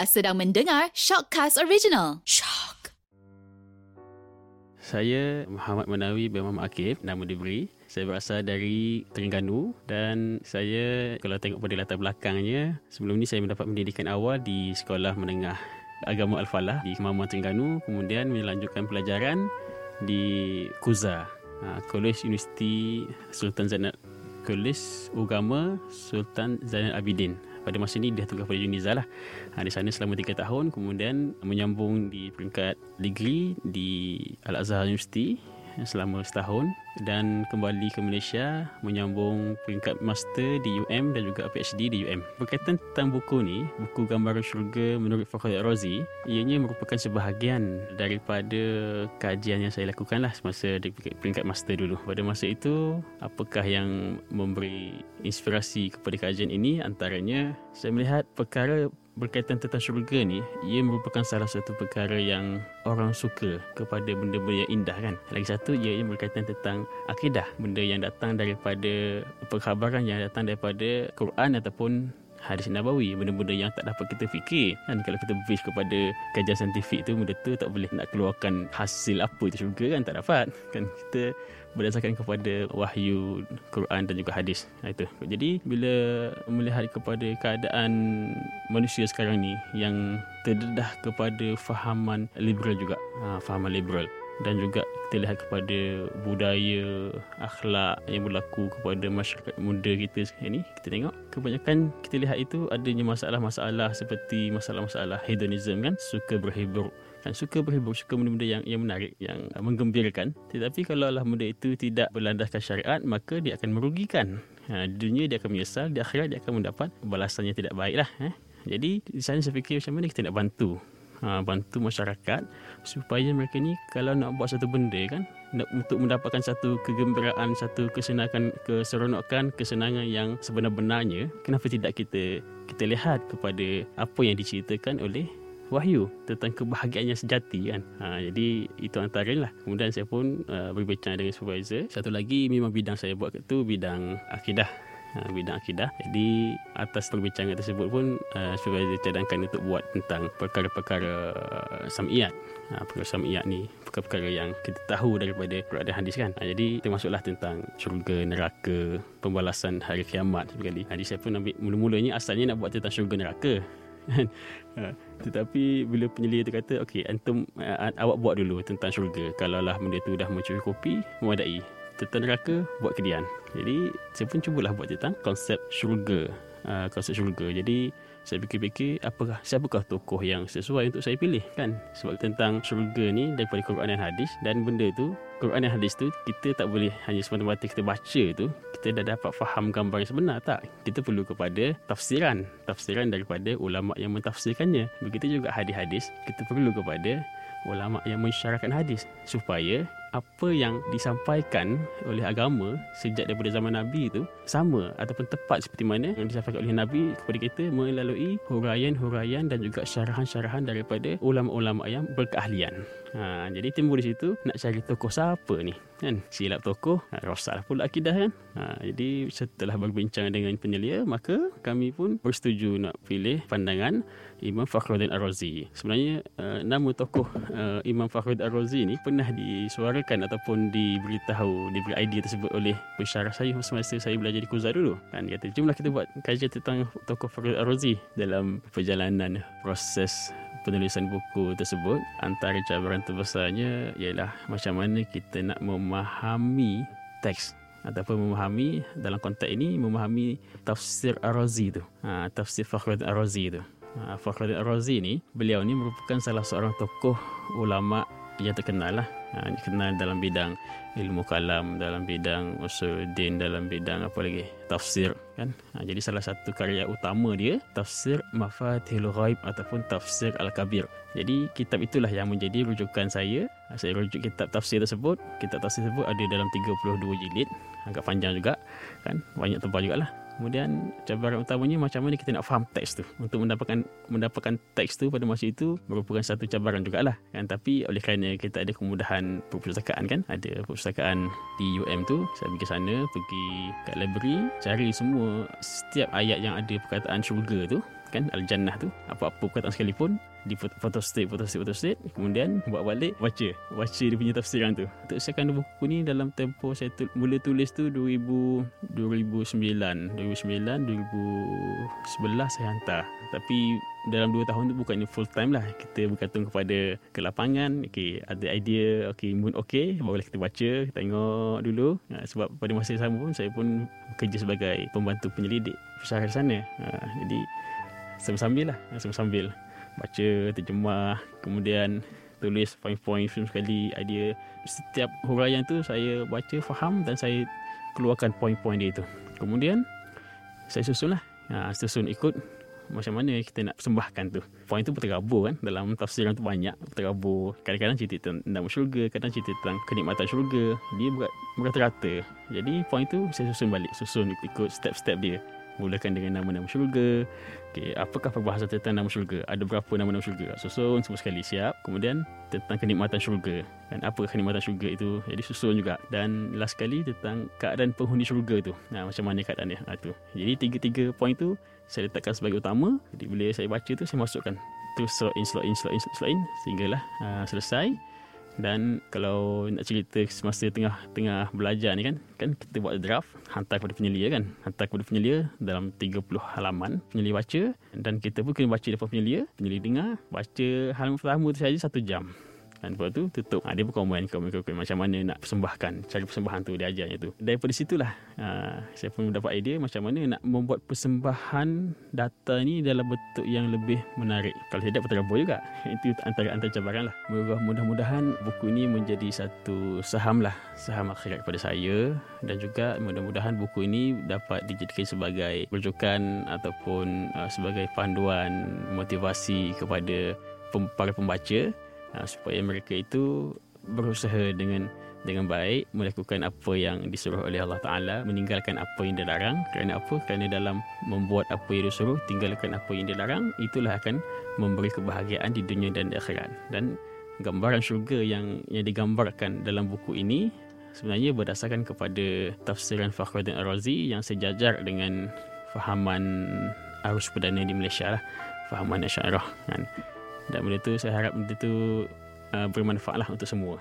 Anda sedang mendengar Shockcast Original. Shock. Saya Muhammad Manawi bin Muhammad Akif, nama diberi. Saya berasal dari Terengganu dan saya kalau tengok pada latar belakangnya, sebelum ni saya mendapat pendidikan awal di Sekolah Menengah Agama Al-Falah di Kemamuan Terengganu, kemudian melanjutkan pelajaran di KUZA, College Universiti Sultan Zainal College Agama Sultan Zainal Abidin pada masa ini dia tugas pada Uniza lah. Ha, di sana selama 3 tahun kemudian menyambung di peringkat degree di Al-Azhar University selama setahun dan kembali ke Malaysia menyambung peringkat master di UM dan juga PhD di UM. Berkaitan tentang buku ni, buku Gambaran Syurga menurut Fakhrul Razi, ianya merupakan sebahagian daripada kajian yang saya lakukan lah semasa di peringkat master dulu. Pada masa itu, apakah yang memberi inspirasi kepada kajian ini? Antaranya, saya melihat perkara berkaitan tentang syurga ni ia merupakan salah satu perkara yang orang suka kepada benda-benda yang indah kan lagi satu ia berkaitan tentang akidah benda yang datang daripada perkhabaran yang datang daripada Quran ataupun hadis nabawi. Benda-benda yang tak dapat kita fikir. Kan kalau kita base kepada kajian saintifik tu benda tu tak boleh nak keluarkan hasil apa itu syurga kan tak dapat. Kan kita berdasarkan kepada wahyu Quran dan juga hadis. Ha, itu. Jadi bila melihat kepada keadaan manusia sekarang ni yang terdedah kepada fahaman liberal juga, ha, fahaman liberal dan juga kita lihat kepada budaya akhlak yang berlaku kepada masyarakat muda kita sekarang ni. Kita tengok kebanyakan kita lihat itu adanya masalah-masalah seperti masalah-masalah hedonism kan suka berhibur. Kan suka berhibur suka benda-benda yang yang menarik yang menggembirakan. Tetapi kalau Allah benda itu tidak berlandaskan syariat maka dia akan merugikan. Ha, dunia dia akan menyesal di akhirat dia akan mendapat balasan yang tidak baik lah eh. jadi di sana saya fikir macam mana kita nak bantu ha, bantu masyarakat supaya mereka ni kalau nak buat satu benda kan nak, untuk mendapatkan satu kegembiraan satu kesenangan keseronokan kesenangan yang sebenar-benarnya kenapa tidak kita kita lihat kepada apa yang diceritakan oleh wahyu tentang kebahagiaan yang sejati kan. Ha, jadi itu antara lah. Kemudian saya pun uh, berbincang dengan supervisor. Satu lagi memang bidang saya buat itu bidang akidah. Ha, bidang akidah. Jadi atas perbincangan tersebut pun uh, supervisor cadangkan untuk buat tentang perkara-perkara uh. Ha, perkara sam'iyat ni perkara-perkara yang kita tahu daripada Quran dan hadis kan. Ha, jadi termasuklah tentang syurga, neraka, pembalasan hari kiamat sekali. Jadi saya pun ambil mula-mulanya asalnya nak buat tentang syurga neraka. Ha, tetapi bila penyelia tu kata okey antum uh, awak buat dulu tentang syurga kalau lah benda tu dah mencukupi memadai tentang neraka buat kedian. Jadi saya pun cubalah buat tentang konsep syurga. Uh, konsep syurga. Jadi saya fikir-fikir apakah siapakah tokoh yang sesuai untuk saya pilih kan? Sebab tentang syurga ni daripada Quran dan hadis dan benda tu Quran dan hadis tu kita tak boleh hanya semata-mata kita baca tu kita dah dapat faham gambar yang sebenar tak? Kita perlu kepada tafsiran. Tafsiran daripada ulama yang mentafsirkannya. Begitu juga hadis-hadis kita perlu kepada ulama yang mensyaratkan hadis supaya apa yang disampaikan oleh agama sejak daripada zaman Nabi itu sama ataupun tepat seperti mana yang disampaikan oleh Nabi kepada kita melalui huraian-huraian dan juga syarahan-syarahan daripada ulama-ulama yang berkeahlian. Ha, jadi timbul di situ nak cari tokoh siapa ni kan? Silap tokoh ha, rosak lah pula akidah kan? Ha, jadi setelah berbincang dengan penyelia maka kami pun bersetuju nak pilih pandangan Imam Fakhruddin Ar-Razi. Sebenarnya uh, nama tokoh uh, Imam Fakhruddin Ar-Razi ni pernah disuarakan ataupun diberitahu diberi idea tersebut oleh pensyarah saya semasa saya belajar di Kuzar dulu. Kan dia kata jomlah kita buat kajian tentang tokoh Fakhruddin Ar-Razi dalam perjalanan proses penulisan buku tersebut. Antara cabaran terbesarnya ialah macam mana kita nak memahami teks ataupun memahami dalam konteks ini memahami tafsir Ar-Razi tu. Ha, tafsir Fakhruddin Ar-Razi tu. Ha, Fakhruddin Ar-Razi ni beliau ni merupakan salah seorang tokoh ulama yang terkenal lah ha, dikenal dalam bidang ilmu kalam dalam bidang usuluddin dalam bidang apa lagi? Tafsir kan? Ha, jadi salah satu karya utama dia tafsir mafatihul ghaib ataupun tafsir al-kabir. Jadi kitab itulah yang menjadi rujukan saya. Ha, saya rujuk kitab tafsir tersebut. Kitab tafsir tersebut ada dalam 32 jilid. Agak panjang juga kan? Banyak tebal jugalah Kemudian cabaran utamanya macam mana kita nak faham teks tu. Untuk mendapatkan mendapatkan teks tu pada masa itu merupakan satu cabaran jugalah. Kan? Tapi oleh kerana kita ada kemudahan perpustakaan kan. Ada perpustakaan di UM tu. Saya pergi sana, pergi kat library. Cari semua setiap ayat yang ada perkataan syurga tu. Kan Al-Jannah tu apa-apa perkataan sekalipun di foto state foto state foto state kemudian buat balik baca baca dia punya tafsiran tu. Untuk siapkan buku ni dalam tempoh saya tu, mula tulis tu 2000 2009 2009 2011 saya hantar. Tapi dalam 2 tahun tu bukannya full time lah. Kita bergantung kepada ke lapangan okay, ada idea okay, mood okay barulah kita baca tengok dulu. Ha, sebab pada masa yang sama pun saya pun bekerja sebagai pembantu penyelidik di sana. Ha, jadi sambil-sambil lah sambil-sambil baca, terjemah, kemudian tulis poin-poin film sekali, idea. Setiap huraian tu saya baca, faham dan saya keluarkan poin-poin dia itu. Kemudian saya susun lah. Ha, susun ikut macam mana kita nak persembahkan tu. Poin tu berterabur kan. Dalam tafsiran tu banyak berterabur. Kadang-kadang cerita tentang syurga, kadang cerita tentang kenikmatan syurga. Dia berat, berata-rata. Jadi poin tu saya susun balik. Susun ikut step-step dia. Mulakan dengan nama-nama syurga. Okay, apakah perbahasan tentang nama syurga? Ada berapa nama-nama syurga? Susun semua sekali siap. Kemudian tentang kenikmatan syurga. Dan apa kenikmatan syurga itu? Jadi susun juga. Dan last sekali tentang keadaan penghuni syurga tu. Nah, macam mana keadaan dia? Ha, tu. Jadi tiga-tiga poin tu saya letakkan sebagai utama. Jadi bila saya baca tu saya masukkan tu slot in, slot in, slot in, slot in. Sehinggalah uh, selesai dan kalau nak cerita semasa tengah tengah belajar ni kan kan kita buat draft hantar kepada penyelia kan. Hantar kepada penyelia dalam 30 halaman penyelia baca. Dan kita pun kena baca depan penyelia penyelia dengar baca halaman pertama tu saja satu jam dan lepas tu tutup. Ha, dia pun komen, komen, komen macam mana nak persembahkan. Cara persembahan tu dia ajarnya tu. Daripada situlah ha, saya pun mendapat idea macam mana nak membuat persembahan data ni dalam bentuk yang lebih menarik. Kalau tidak berterabur juga. Itu antara antara cabaran lah. Mudah-mudahan buku ini menjadi satu saham lah. Saham akhirat kepada saya. Dan juga mudah-mudahan buku ini dapat dijadikan sebagai rujukan ataupun uh, sebagai panduan motivasi kepada para pembaca uh, supaya mereka itu berusaha dengan dengan baik melakukan apa yang disuruh oleh Allah Taala meninggalkan apa yang dilarang. Kerana apa? Kerana dalam membuat apa yang disuruh tinggalkan apa yang dilarang itulah akan memberi kebahagiaan di dunia dan di akhirat. Dan gambaran syurga yang yang digambarkan dalam buku ini sebenarnya berdasarkan kepada tafsiran Fakhruddin Ar-Razi yang sejajar dengan fahaman arus perdana di Malaysia lah. Fahaman Asy'ariyah kan dan benda tu saya harap benda tu uh, bermanfaat lah untuk semua